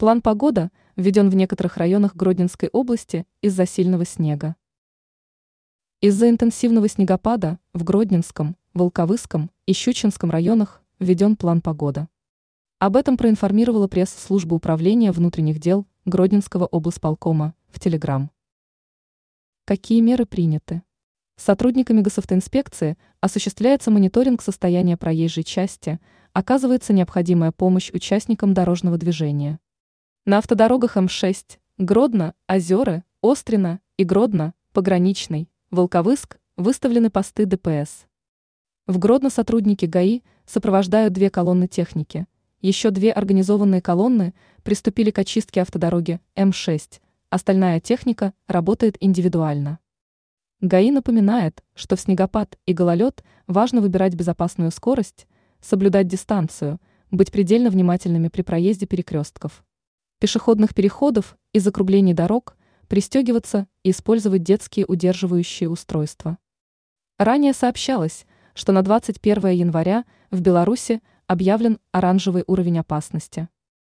План погода введен в некоторых районах Гродненской области из-за сильного снега. Из-за интенсивного снегопада в Гродненском, Волковыском и Щучинском районах введен план погода. Об этом проинформировала пресс-служба управления внутренних дел Гродненского облсполкома в Телеграм. Какие меры приняты? Сотрудниками госавтоинспекции осуществляется мониторинг состояния проезжей части, оказывается необходимая помощь участникам дорожного движения. На автодорогах М6, Гродно, Озеры, Острина и Гродно, Пограничный, Волковыск выставлены посты ДПС. В Гродно сотрудники ГАИ сопровождают две колонны техники. Еще две организованные колонны приступили к очистке автодороги М6, остальная техника работает индивидуально. ГАИ напоминает, что в снегопад и гололед важно выбирать безопасную скорость, соблюдать дистанцию, быть предельно внимательными при проезде перекрестков пешеходных переходов и закруглений дорог, пристегиваться и использовать детские удерживающие устройства. Ранее сообщалось, что на 21 января в Беларуси объявлен оранжевый уровень опасности.